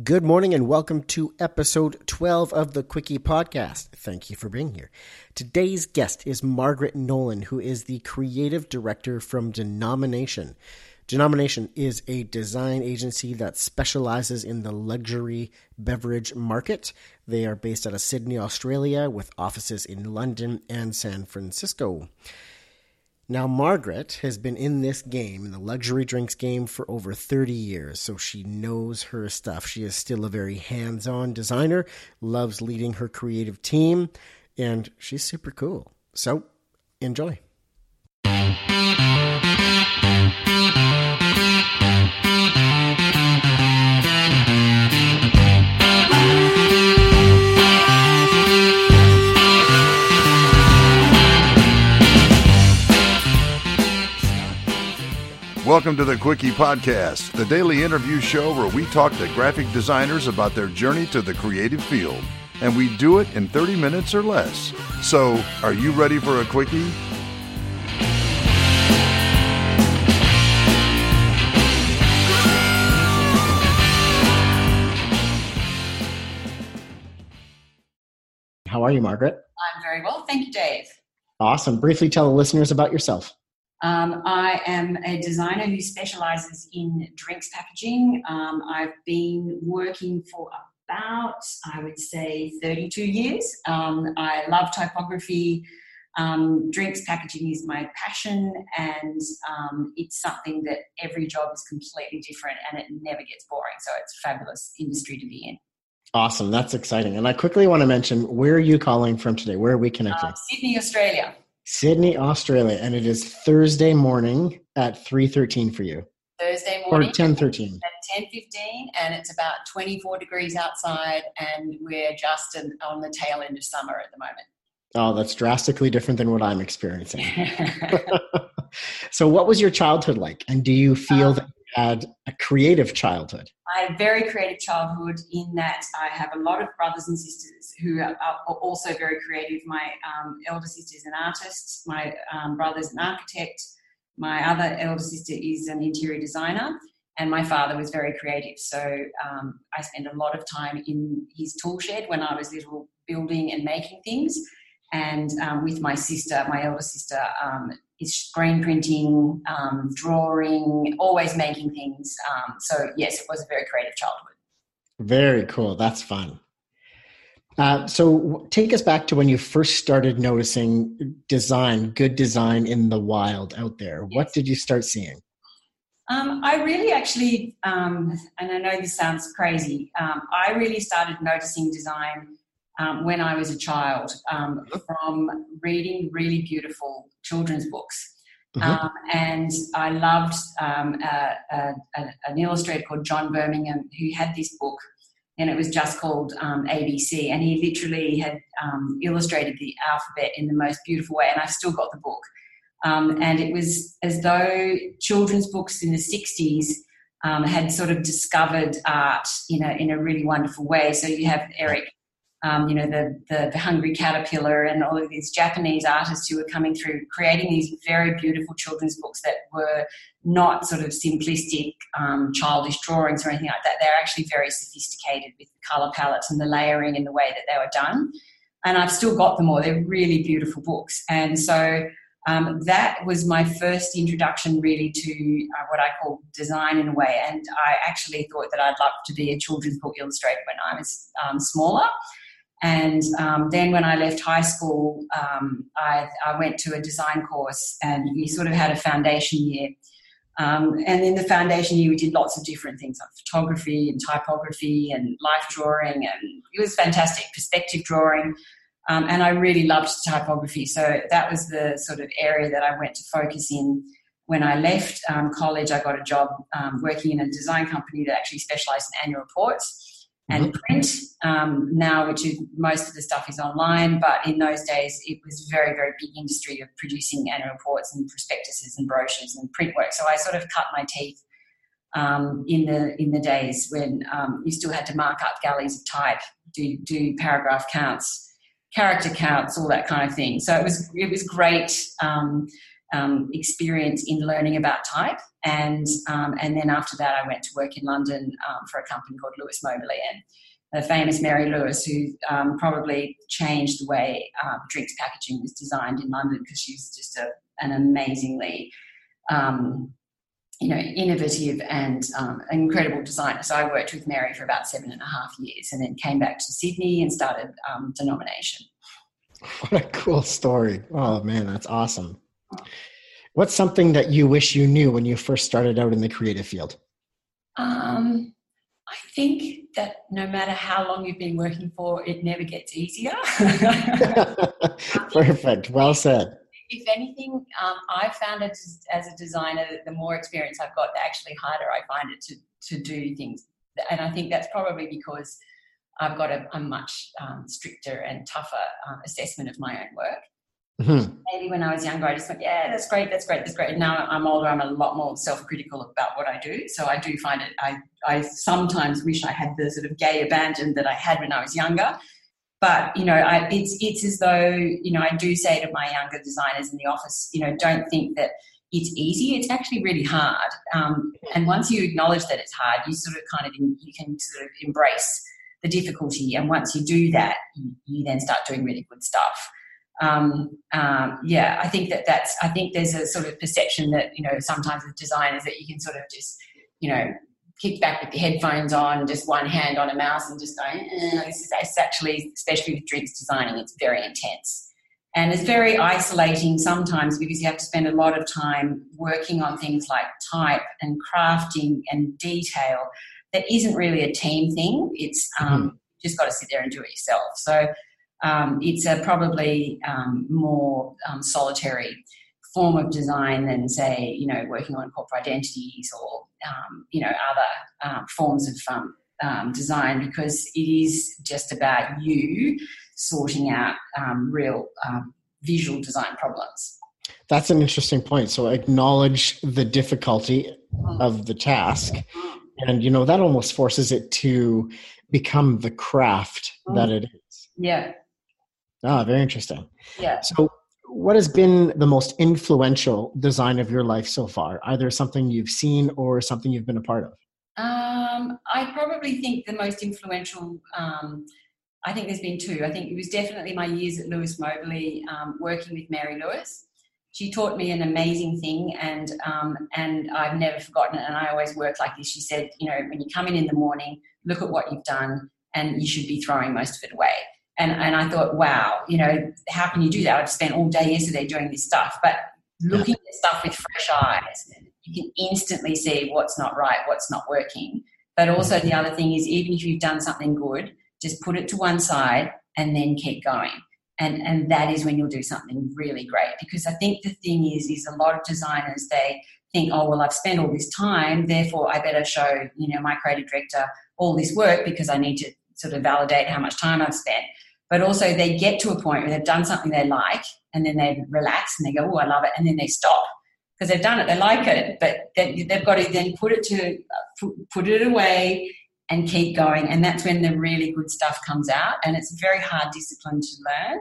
Good morning and welcome to episode 12 of the Quickie Podcast. Thank you for being here. Today's guest is Margaret Nolan, who is the creative director from Denomination. Denomination is a design agency that specializes in the luxury beverage market. They are based out of Sydney, Australia, with offices in London and San Francisco. Now, Margaret has been in this game, in the luxury drinks game, for over 30 years, so she knows her stuff. She is still a very hands on designer, loves leading her creative team, and she's super cool. So, enjoy. Welcome to the Quickie Podcast, the daily interview show where we talk to graphic designers about their journey to the creative field. And we do it in 30 minutes or less. So, are you ready for a Quickie? How are you, Margaret? I'm very well. Thank you, Dave. Awesome. Briefly tell the listeners about yourself. Um, I am a designer who specializes in drinks packaging. Um, I've been working for about, I would say, 32 years. Um, I love typography. Um, drinks packaging is my passion, and um, it's something that every job is completely different and it never gets boring. So it's a fabulous industry to be in. Awesome. That's exciting. And I quickly want to mention where are you calling from today? Where are we connecting? Uh, Sydney, Australia. Sydney, Australia, and it is Thursday morning at three thirteen for you. Thursday morning or ten thirteen. At ten fifteen, and it's about twenty four degrees outside, and we're just in, on the tail end of summer at the moment. Oh, that's drastically different than what I'm experiencing. so, what was your childhood like, and do you feel um, that had a creative childhood? I had a very creative childhood in that I have a lot of brothers and sisters who are, also very creative. My um, elder sister is an artist, my um, brother's an architect, my other elder sister is an interior designer, and my father was very creative. So um, I spent a lot of time in his tool shed when I was little, building and making things. And um, with my sister, my elder sister, um, is screen printing, um, drawing, always making things. Um, so yes, it was a very creative childhood. Very cool. That's fun. Uh, so take us back to when you first started noticing design, good design in the wild out there. Yes. What did you start seeing? Um, I really actually, um, and I know this sounds crazy, um, I really started noticing design um, when I was a child um, from reading really beautiful children's books. Mm-hmm. Um, and I loved um, a, a, an illustrator called John Burningham who had this book, and it was just called um, ABC. And he literally had um, illustrated the alphabet in the most beautiful way. And I've still got the book. and it was as though children's books in the 60s um, had sort of discovered art in a, in a really wonderful way. So you have Eric um, you know, the, the, the, Hungry Caterpillar and all of these Japanese artists who were coming through, creating these very beautiful children's books that were not sort of simplistic, um, childish drawings or anything like that. They're actually very sophisticated with the color palettes and the layering and the way that they were done. And I've still got them all. They're really beautiful books. And so um, that was my first introduction really to uh, what I call design in a way. And I actually thought that I'd love to be a children's book illustrator when I was um, smaller. And um, then when I left high school, um, I, I, went to a design course and we sort of had a foundation year. Um, and in the foundation year, we did lots of different things like photography and typography and life drawing. And it was fantastic, perspective drawing. Um, and I really loved typography. So that was the sort of area that I went to focus in. When I left um, college, I got a job um, working in a design company that actually specialized in annual reports and mm-hmm. print um, now, which is most of the stuff is online. But in those days, it was very, very big industry of producing annual reports and prospectuses and brochures and print work. So I sort of cut my teeth um, in the in the days when um, you still had to mark up galleys of type, do do paragraph counts, character counts, all that kind of thing. So it was it was great um, um, experience in learning about type and um, and then after that, I went to work in London um, for a company called Lewis Moberly and the famous Mary Lewis, who um, probably changed the way uh, drinks packaging was designed in London because she's just a, an amazingly um, you know, innovative and um, incredible designer. So I worked with Mary for about seven and a half years and then came back to Sydney and started um, Denomination. What a cool story. Oh, man, that's awesome. What's something that you wish you knew when you first started out in the creative field? Um, I think that no matter how long you've been working for, it never gets easier. Perfect. Well said if anything, um, I found it as a designer that the more experience I've got, the actually harder I find it to, to do things. And I think that's probably because I've got a, a much um, stricter and tougher um, assessment of my own work. Mm-hmm. Maybe when I was younger, I just went, yeah, that's great, that's great, that's great. And now I'm older, I'm a lot more self-critical about what I do. So I do find it, I, I sometimes wish I had the sort of gay abandon that I had when I was younger but you know I, it's it's as though you know i do say to my younger designers in the office you know don't think that it's easy it's actually really hard um, and once you acknowledge that it's hard you sort of kind of you can sort of embrace the difficulty and once you do that you, you then start doing really good stuff um, um, yeah i think that that's i think there's a sort of perception that you know sometimes with designers that you can sort of just you know kicked back with the headphones on, just one hand on a mouse and just going, eh, this is it's actually, especially with drinks designing, it's very intense. And it's very isolating sometimes because you have to spend a lot of time working on things like type and crafting and detail that isn't really a team thing. It's um, mm-hmm. just got to sit there and do it yourself. So um, it's a probably um, more um, solitary form of design than say you know working on corporate identities or um, you know other um, forms of um, um design because it is just about you sorting out um, real um, visual design problems. That's an interesting point. So acknowledge the difficulty of the task and you know that almost forces it to become the craft that it is. Yeah ah very interesting yeah so what has been the most influential design of your life so far? Either something you've seen or something you've been a part of? Um, I probably think the most influential, um, I think there's been two. I think it was definitely my years at Lewis Moberly um, working with Mary Lewis. She taught me an amazing thing, and um, and I've never forgotten it. And I always work like this. She said, you know, when you come in in the morning, look at what you've done, and you should be throwing most of it away. And, and I thought, wow, you know, how can you do that? I've spent all day yesterday doing this stuff. But looking at stuff with fresh eyes, you can instantly see what's not right, what's not working. But also, the other thing is, even if you've done something good, just put it to one side and then keep going. And, and that is when you'll do something really great. Because I think the thing is, is a lot of designers, they think, oh, well, I've spent all this time, therefore I better show, you know, my creative director all this work because I need to sort of validate how much time I've spent. But also, they get to a point where they've done something they like, and then they relax and they go, "Oh, I love it," and then they stop because they've done it, they like it, but they've got to then put it to put it away and keep going, and that's when the really good stuff comes out. And it's a very hard discipline to learn,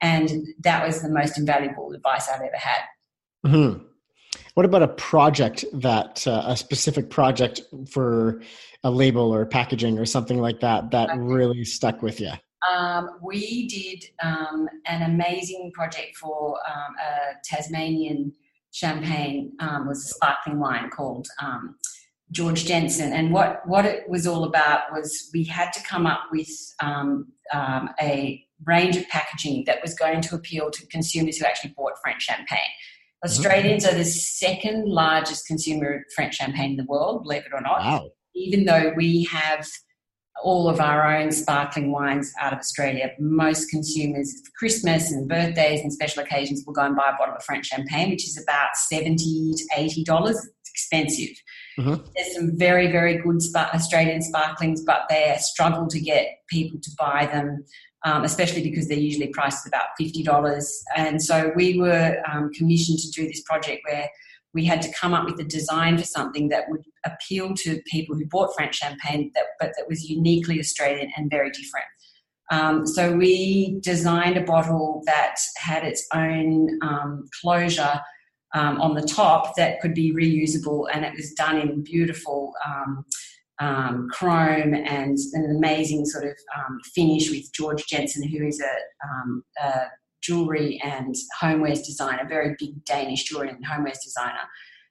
and that was the most invaluable advice I've ever had. Mm-hmm. What about a project that uh, a specific project for a label or packaging or something like that that okay. really stuck with you? Um, we did um, an amazing project for um, a Tasmanian champagne, um, was a sparkling wine called um, George Jensen. And what, what it was all about was we had to come up with um, a range of packaging that was going to appeal to consumers who actually bought French champagne. Australians are the second largest consumer of French champagne in the world, believe it or not. Wow. Even though we have all of our own sparkling wines out of Australia, most consumers for Christmas and birthdays and special occasions will go and buy a bottle of French champagne, which is about seventy to eighty dollars. It's expensive. Mm-hmm. There's some very, very good Australian sparklings, but they struggle to get people to buy them um, especially because they're usually priced at about $50. And so we were um, commissioned to do this project where we had to come up with a design for something that would appeal to people who bought French champagne, that, but that was uniquely Australian and very different. Um, so we designed a bottle that had its own um, closure um, on the top that could be reusable, and it was done in beautiful um, um, chrome and an amazing sort of um, finish with George Jensen, who is a, a jewelry and homewares designer, very big Danish jewelry and homewares designer.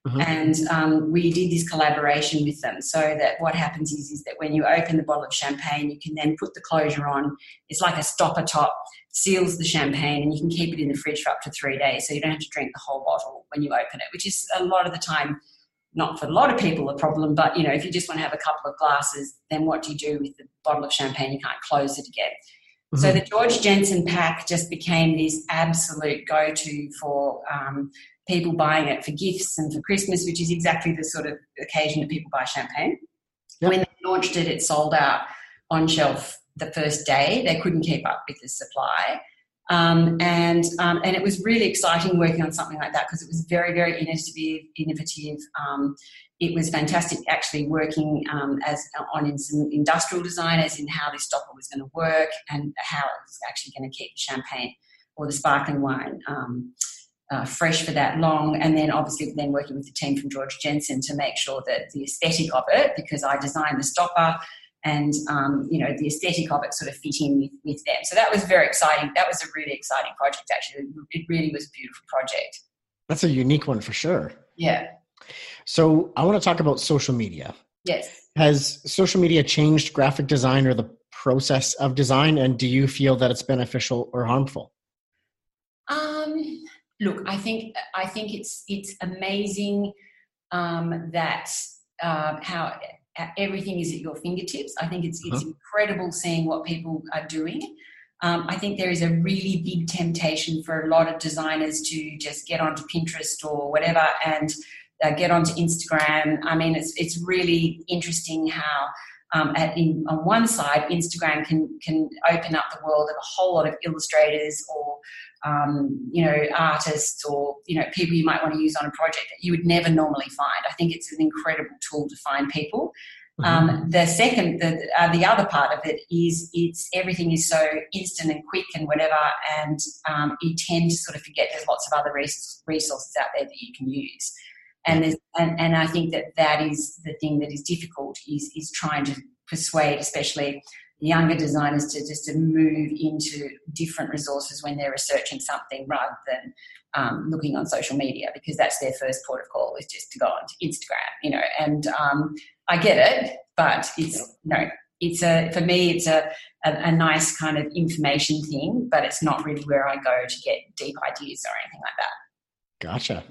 Mm-hmm. And um, we did this collaboration with them so that what happens is, is that when you open the bottle of champagne, you can then put the closure on. It's like a stopper top, seals the champagne, and you can keep it in the fridge for up to three days. So you don't have to drink the whole bottle when you open it, which is a lot of the time not for a lot of people a problem, but you know, if you just want to have a couple of glasses, then what do you do with the bottle of champagne? You can't close it again. Mm-hmm. So the George Jensen pack just became this absolute go-to for um, people buying it for gifts and for Christmas, which is exactly the sort of occasion that people buy champagne. Yep. When they launched it, it sold out on shelf the first day. They couldn't keep up with the supply. Um, and um, and it was really exciting working on something like that because it was very very innovative. Innovative. Um, it was fantastic actually working um, as on in some industrial design, as in how this stopper was going to work and how it was actually going to keep the champagne or the sparkling wine. Um, uh, fresh for that long, and then obviously then working with the team from George Jensen to make sure that the aesthetic of it, because I designed the stopper, and um, you know the aesthetic of it sort of fit in with, with them. So that was very exciting. That was a really exciting project. Actually, it really was a beautiful project. That's a unique one for sure. Yeah. So I want to talk about social media. Yes. Has social media changed graphic design or the process of design, and do you feel that it's beneficial or harmful? Um, look, I think I think it's it's amazing um, that uh, how everything is at your fingertips. I think it's it's uh-huh. incredible seeing what people are doing. Um, I think there is a really big temptation for a lot of designers to just get onto Pinterest or whatever and uh, get onto Instagram. I mean, it's it's really interesting how. Um, at, in, on one side, Instagram can can open up the world of a whole lot of illustrators or um, you know, artists or, you know, people you might want to use on a project that you would never normally find. I think it's an incredible tool to find people. Mm-hmm. Um, the second, the, uh, the other part of it is it's everything is so instant and quick and whatever, and um, you tend to sort of forget there's lots of other resources out there that you can use. And, and, and I think that that is the thing that is difficult is, is trying to persuade, especially younger designers to just to move into different resources when they're researching something rather than um, looking on social media because that's their first port of call is just to go onto Instagram, you know. And um, I get it, but it's you know it's a for me it's a, a, a nice kind of information thing, but it's not really where I go to get deep ideas or anything like that. Gotcha.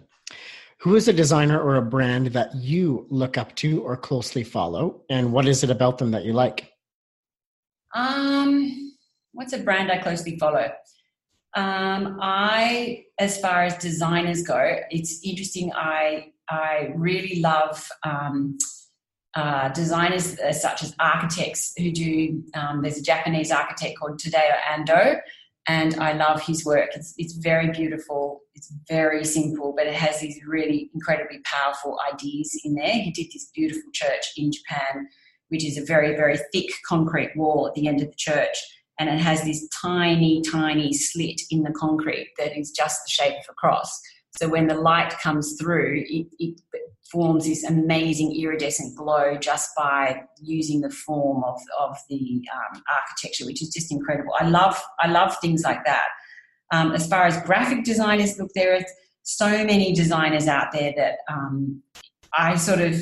Who is a designer or a brand that you look up to or closely follow, and what is it about them that you like? Um, what's a brand I closely follow? Um, I, as far as designers go, it's interesting. I I really love um, uh, designers such as architects who do. Um, there's a Japanese architect called Tadao Ando, and I love his work. It's it's very beautiful. It's very simple, but it has these really incredibly powerful ideas in there. He did this beautiful church in Japan which is a very, very thick concrete wall at the end of the church. And it has this tiny, tiny slit in the concrete that is just the shape of a cross. So when the light comes through, it, it forms this amazing iridescent glow just by using the form of, of the um, architecture, which is just incredible. I love I love things like that. Um, as far as graphic designers, look, there are so many designers out there that um, I sort of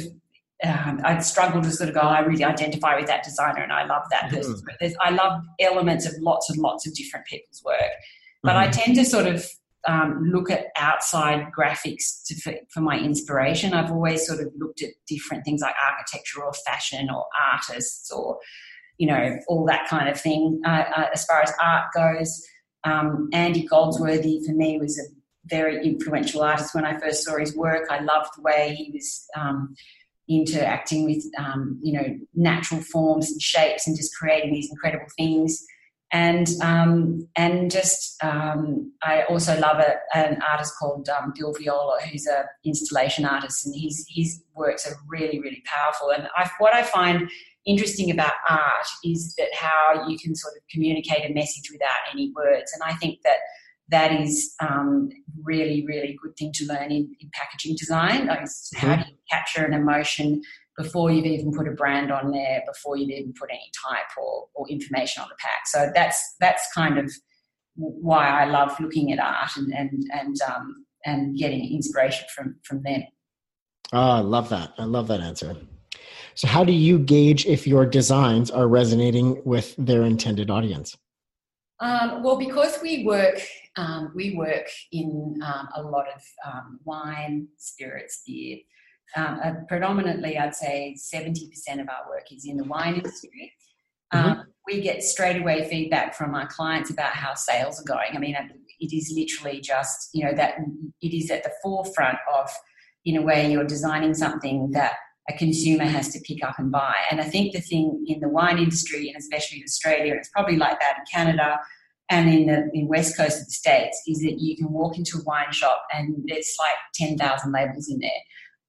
um, I'd struggle to sort of go, I really identify with that designer and I love that mm-hmm. I love elements of lots and lots of different people's work. But mm-hmm. I tend to sort of um, look at outside graphics to, for, for, my inspiration. I've always sort of looked at different things like architecture or fashion or artists or, you know, all that kind of thing. Uh, uh, as far as art goes, um, Andy Goldsworthy for me was a very influential artist when I first saw his work. I loved the way he was um, interacting with um, you know natural forms and shapes and just creating these incredible things and um, and just um, I also love a, an artist called um, Bill Viola who's a installation artist and his his works are really really powerful and I, what I find interesting about art is that how you can sort of communicate a message without any words and I think that that is um, really, really good thing to learn in, in packaging design. Like mm-hmm. How do you capture an emotion before you've even put a brand on there, before you've even put any type or, or information on the pack. So that's that's kind of why I love looking at art and and and um, and getting inspiration from from them. Oh, I love that. I love that answer. So, how do you gauge if your designs are resonating with their intended audience? Um, well, because we work, um, we work in um, a lot of um, wine, spirits, beer. Um, uh, predominantly, I'd say seventy percent of our work is in the wine industry. Um, mm-hmm. We get straight away feedback from our clients about how sales are going. I mean, it is literally just you know that it is at the forefront of, in a way, you're designing something that a consumer has to pick up and buy. And I think the thing in the wine industry, and especially in Australia, it's probably like that in Canada and in the in west coast of the states, is that you can walk into a wine shop and there's like ten thousand labels in there.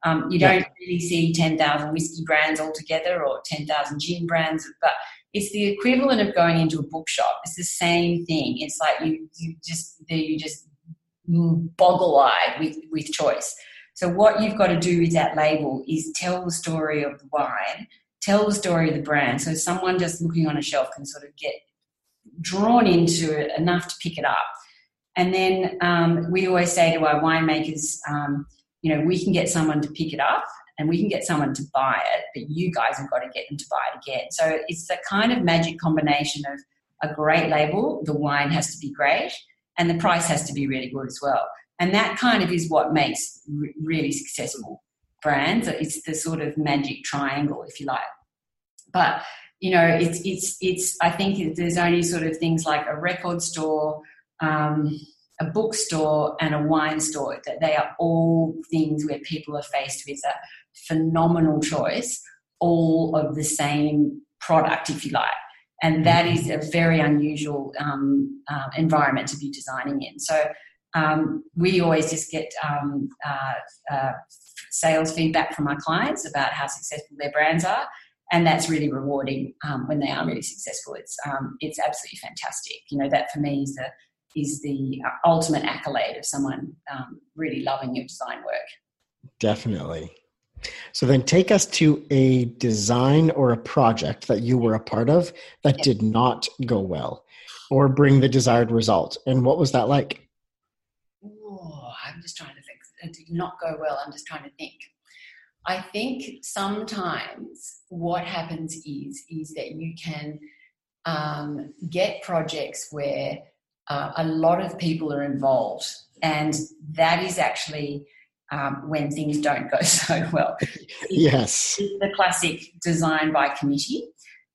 Um, you don't really see ten thousand whiskey brands altogether or ten thousand gin brands, but it's the equivalent of going into a bookshop. It's the same thing. It's like you you just you just boggle eyed with with choice. So what you've got to do with that label is tell the story of the wine, tell the story of the brand. So someone just looking on a shelf can sort of get drawn into it enough to pick it up. And then um, we always say to our winemakers, um, you know, we can get someone to pick it up and we can get someone to buy it, but you guys have got to get them to buy it again. So it's the kind of magic combination of a great label, the wine has to be great, and the price has to be really good as well. And that kind of is what makes really successful brands. It's the sort of magic triangle, if you like. But you know, it's it's it's. I think there's only sort of things like a record store, um, a bookstore, and a wine store that they are all things where people are faced with a phenomenal choice, all of the same product, if you like. And that is a very unusual um, uh, environment to be designing in. So um, we always just get um, uh, uh, sales feedback from our clients about how successful their brands are, and that's really rewarding um, when they are really successful. It's um, it's absolutely fantastic. You know that for me is the is the ultimate accolade of someone um, really loving your design work. Definitely. So then take us to a design or a project that you were a part of that did not go well or bring the desired result. And what was that like? Oh, I'm just trying to think. It did not go well. I'm just trying to think. I think sometimes what happens is is that you can um, get projects where uh, a lot of people are involved, and that is actually um, when things don't go so well. yes, the classic design by committee.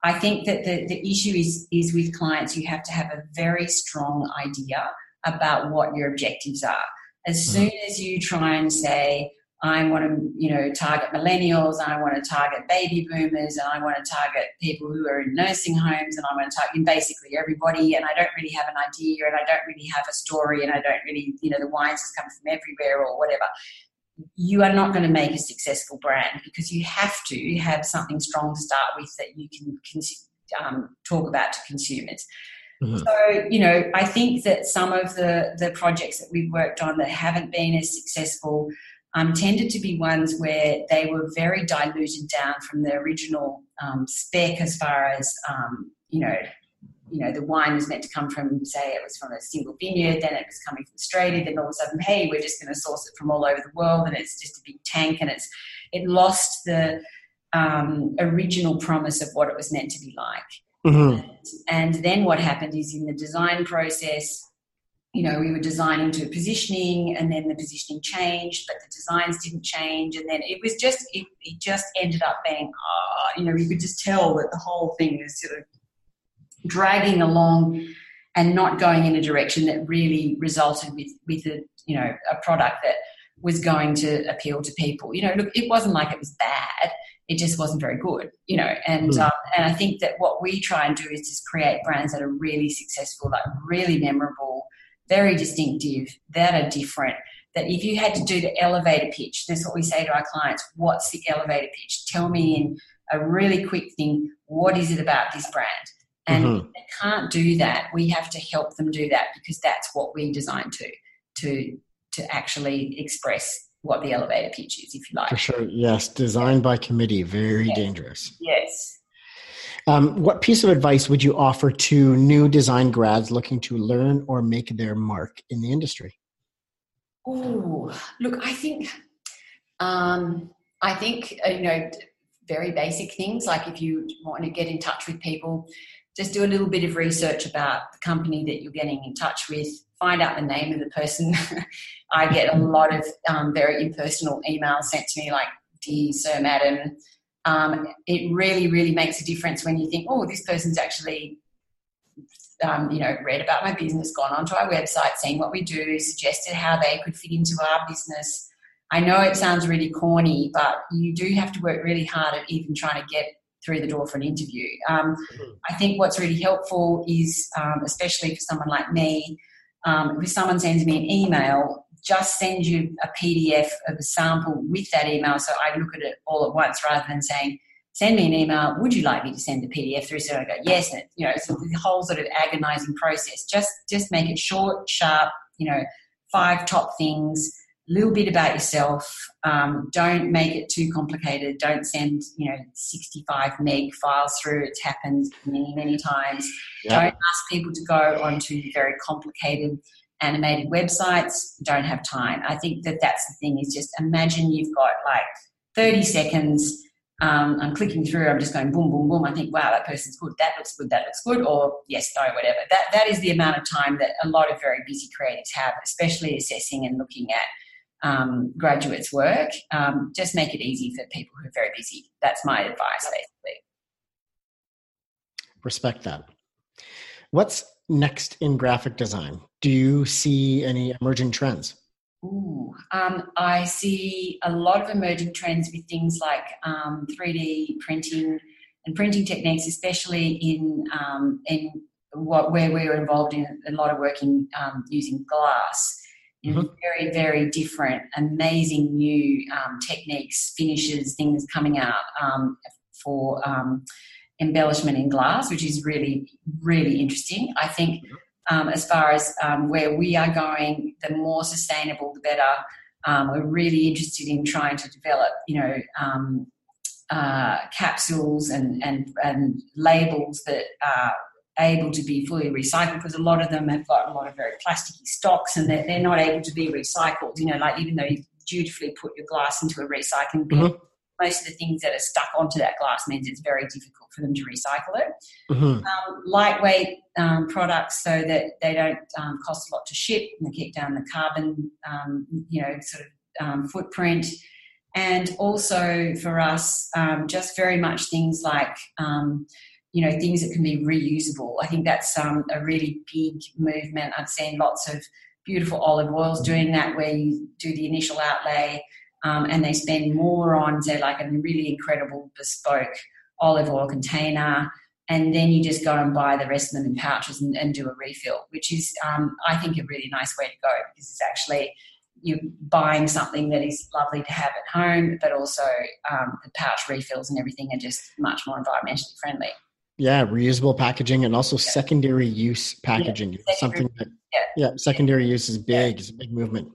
I think that the, the issue is is with clients. You have to have a very strong idea about what your objectives are. As mm-hmm. soon as you try and say, I want to, you know, target millennials, and I want to target baby boomers, and I want to target people who are in nursing homes, and I want to target basically everybody, and I don't really have an idea, and I don't really have a story, and I don't really, you know, the wines just come from everywhere or whatever. You are not going to make a successful brand because you have to have something strong to start with that you can um, talk about to consumers. Mm-hmm. So, you know, I think that some of the, the projects that we've worked on that haven't been as successful um, tended to be ones where they were very diluted down from the original um, spec as far as, um, you know, you know, the wine was meant to come from, say, it was from a single vineyard, then it was coming from Australia, then all of a sudden, hey, we're just going to source it from all over the world, and it's just a big tank, and it's it lost the um, original promise of what it was meant to be like. Mm-hmm. And, and then what happened is in the design process, you know, we were designing to positioning and then the positioning changed, but the designs didn't change. And then it was just, it, it just ended up being, oh, you know, you could just tell that the whole thing was sort of dragging along and not going in a direction that really resulted with, with a, you know, a product that was going to appeal to people. You know, look, it wasn't like it was bad it just wasn't very good, you know. And mm. um, and I think that what we try and do is just create brands that are really successful, like really memorable, very distinctive, that are different. That if you had to do the elevator pitch, that's what we say to our clients. What's the elevator pitch? Tell me in a really quick thing. What is it about this brand? And mm-hmm. it can't do that, we have to help them do that because that's what we designed to to to actually express what the elevator pitch is, if you like. For sure, yes. Designed by committee, very yes. dangerous. Yes. Um, what piece of advice would you offer to new design grads looking to learn or make their mark in the industry? Oh, look, I think, um, I think uh, you know, very basic things like if you want to get in touch with people, just do a little bit of research about the company that you're getting in touch with. Find out the name of the person. I get a lot of um, very impersonal emails sent to me, like "Dear Sir, Madam." Um, it really, really makes a difference when you think, "Oh, this person's actually um, you know, read about my business, gone onto our website, seen what we do, suggested how they could fit into our business. I know it sounds really corny, but you do have to work really hard at even trying to get through the door for an interview. Um, mm-hmm. I think what's really helpful is, um, especially for someone like me, um, if someone sends me an email, just send you a PDF of a sample with that email so I look at it all at once rather than saying, send me an email. Would you like me to send the PDF through? So I go, yes. And, you know, it's the whole sort of agonizing process. Just, just make it short, sharp, you know, five top things, a little bit about yourself. Um, don't make it too complicated. Don't send, you know, 65 meg files through. It's happened many, many times. Yeah. Don't ask people to go onto very complicated animated websites. Don't have time. I think that that's the thing is just imagine you've got like 30 seconds um, I'm clicking through, I'm just going boom, boom, boom. I think, wow, that person's good, that looks good, that looks good, or yes, no, whatever. That, that is the amount of time that a lot of very busy creatives have, especially assessing and looking at um, graduates' work. Um, just make it easy for people who are very busy. That's my advice, basically. Respect that. What's next in graphic design? Do you see any emerging trends? Ooh, um, I see a lot of emerging trends with things like um, 3D printing and printing techniques, especially in um, in what where we are involved in a lot of working um, using glass. Mm-hmm. Very, very different, amazing new um, techniques, finishes, things coming out um, for embellishment in glass, which is really, really interesting. I think um, as far as um, where we are going, the more sustainable, the better. Um, we're really interested in trying to develop, you know, um, uh, capsules and, and, and labels that are able to be fully recycled because a lot of them have got a lot of very plasticky stocks and they're, they're not able to be recycled. You know, like even though you dutifully put your glass into a recycling bin, mm-hmm most of the things that are stuck onto that glass means it's very difficult for them to recycle it. Mm-hmm. Um, lightweight um, products so that they don't um, cost a lot to ship and they keep down the carbon, um, you know, sort of um, footprint. And also for us, um, just very much things like, you know, things that can be reusable. I think that's a really big movement. I've seen lots of beautiful olive oils doing that where you do the initial outlay um, and they spend more on, say, like a really incredible bespoke olive oil container. And then you just go and buy the rest of them in pouches and, and do a refill, which is, um, I think, a really nice way to go because it's actually you're buying something that is lovely to have at home, but also um, the pouch refills and everything are just much more environmentally friendly. Yeah, reusable packaging and also yeah. secondary use packaging. Yeah, something that yeah. yeah. secondary use is big. It's a big movement.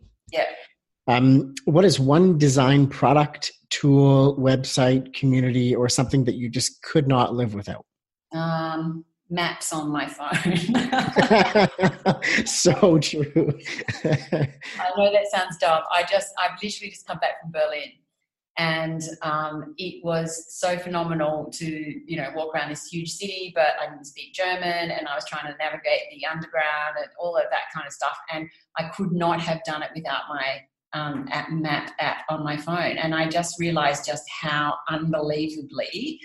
Um, what is one design product, tool, website, community, or something that you just could not live without? Um, maps on my phone. so true. I know that sounds dumb. I just, I've literally just come back from Berlin and um, it was so phenomenal to you know walk around this huge city but i didn't speak german and i was trying to navigate the underground and all of that kind of stuff and i could not have done it without my um, app, map app on my phone, and I just realised just how unbelievably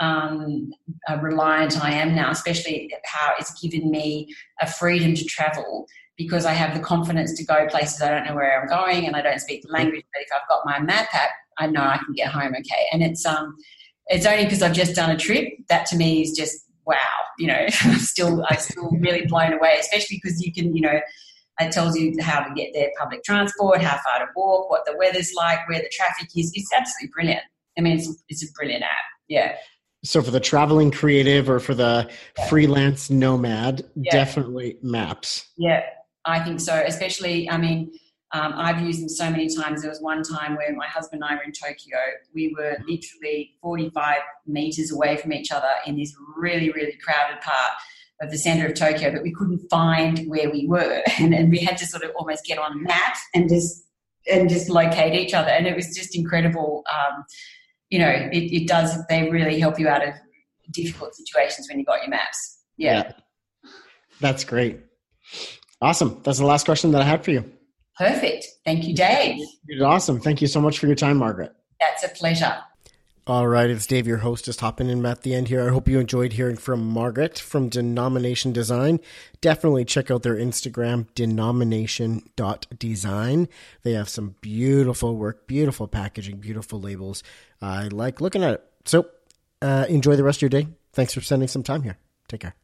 um, uh, reliant I am now, especially how it's given me a freedom to travel because I have the confidence to go places I don't know where I'm going and I don't speak the language. But if I've got my map app, I know I can get home okay. And it's um, it's only because I've just done a trip that to me is just wow. You know, still I'm still really blown away, especially because you can you know it tells you how to get there, public transport, how far to walk, what the weather's like, where the traffic is. It's absolutely brilliant. I mean, it's, it's a brilliant app. Yeah. So for the traveling creative or for the Yeah. freelance nomad, Yeah. definitely maps. Yeah, I think so. Especially, I mean, um, I've used them so many times. There was one time where my husband and I were in Tokyo. We were literally 45 meters away from each other in this really, really crowded part of the center of Tokyo, but we couldn't find where we were. And, and we had to sort of almost get on a map and just and just locate each other. And it was just incredible. Um, you know, it, it does, they really help you out of difficult situations when you got your maps. yeah. That's great. Awesome. That's the last question that I had for you. Perfect. Thank you, Dave. You did awesome. Thank you so much for your time, Margaret. That's a pleasure. All right, it's Dave, your host, just hopping in at the end here. I hope you enjoyed hearing from Margaret from Denomination Design. Definitely check out their Instagram, denomination.design. They have some beautiful work, beautiful packaging, beautiful labels. I like looking at it. So uh, enjoy the rest of your day. Thanks for spending some time here. Take care.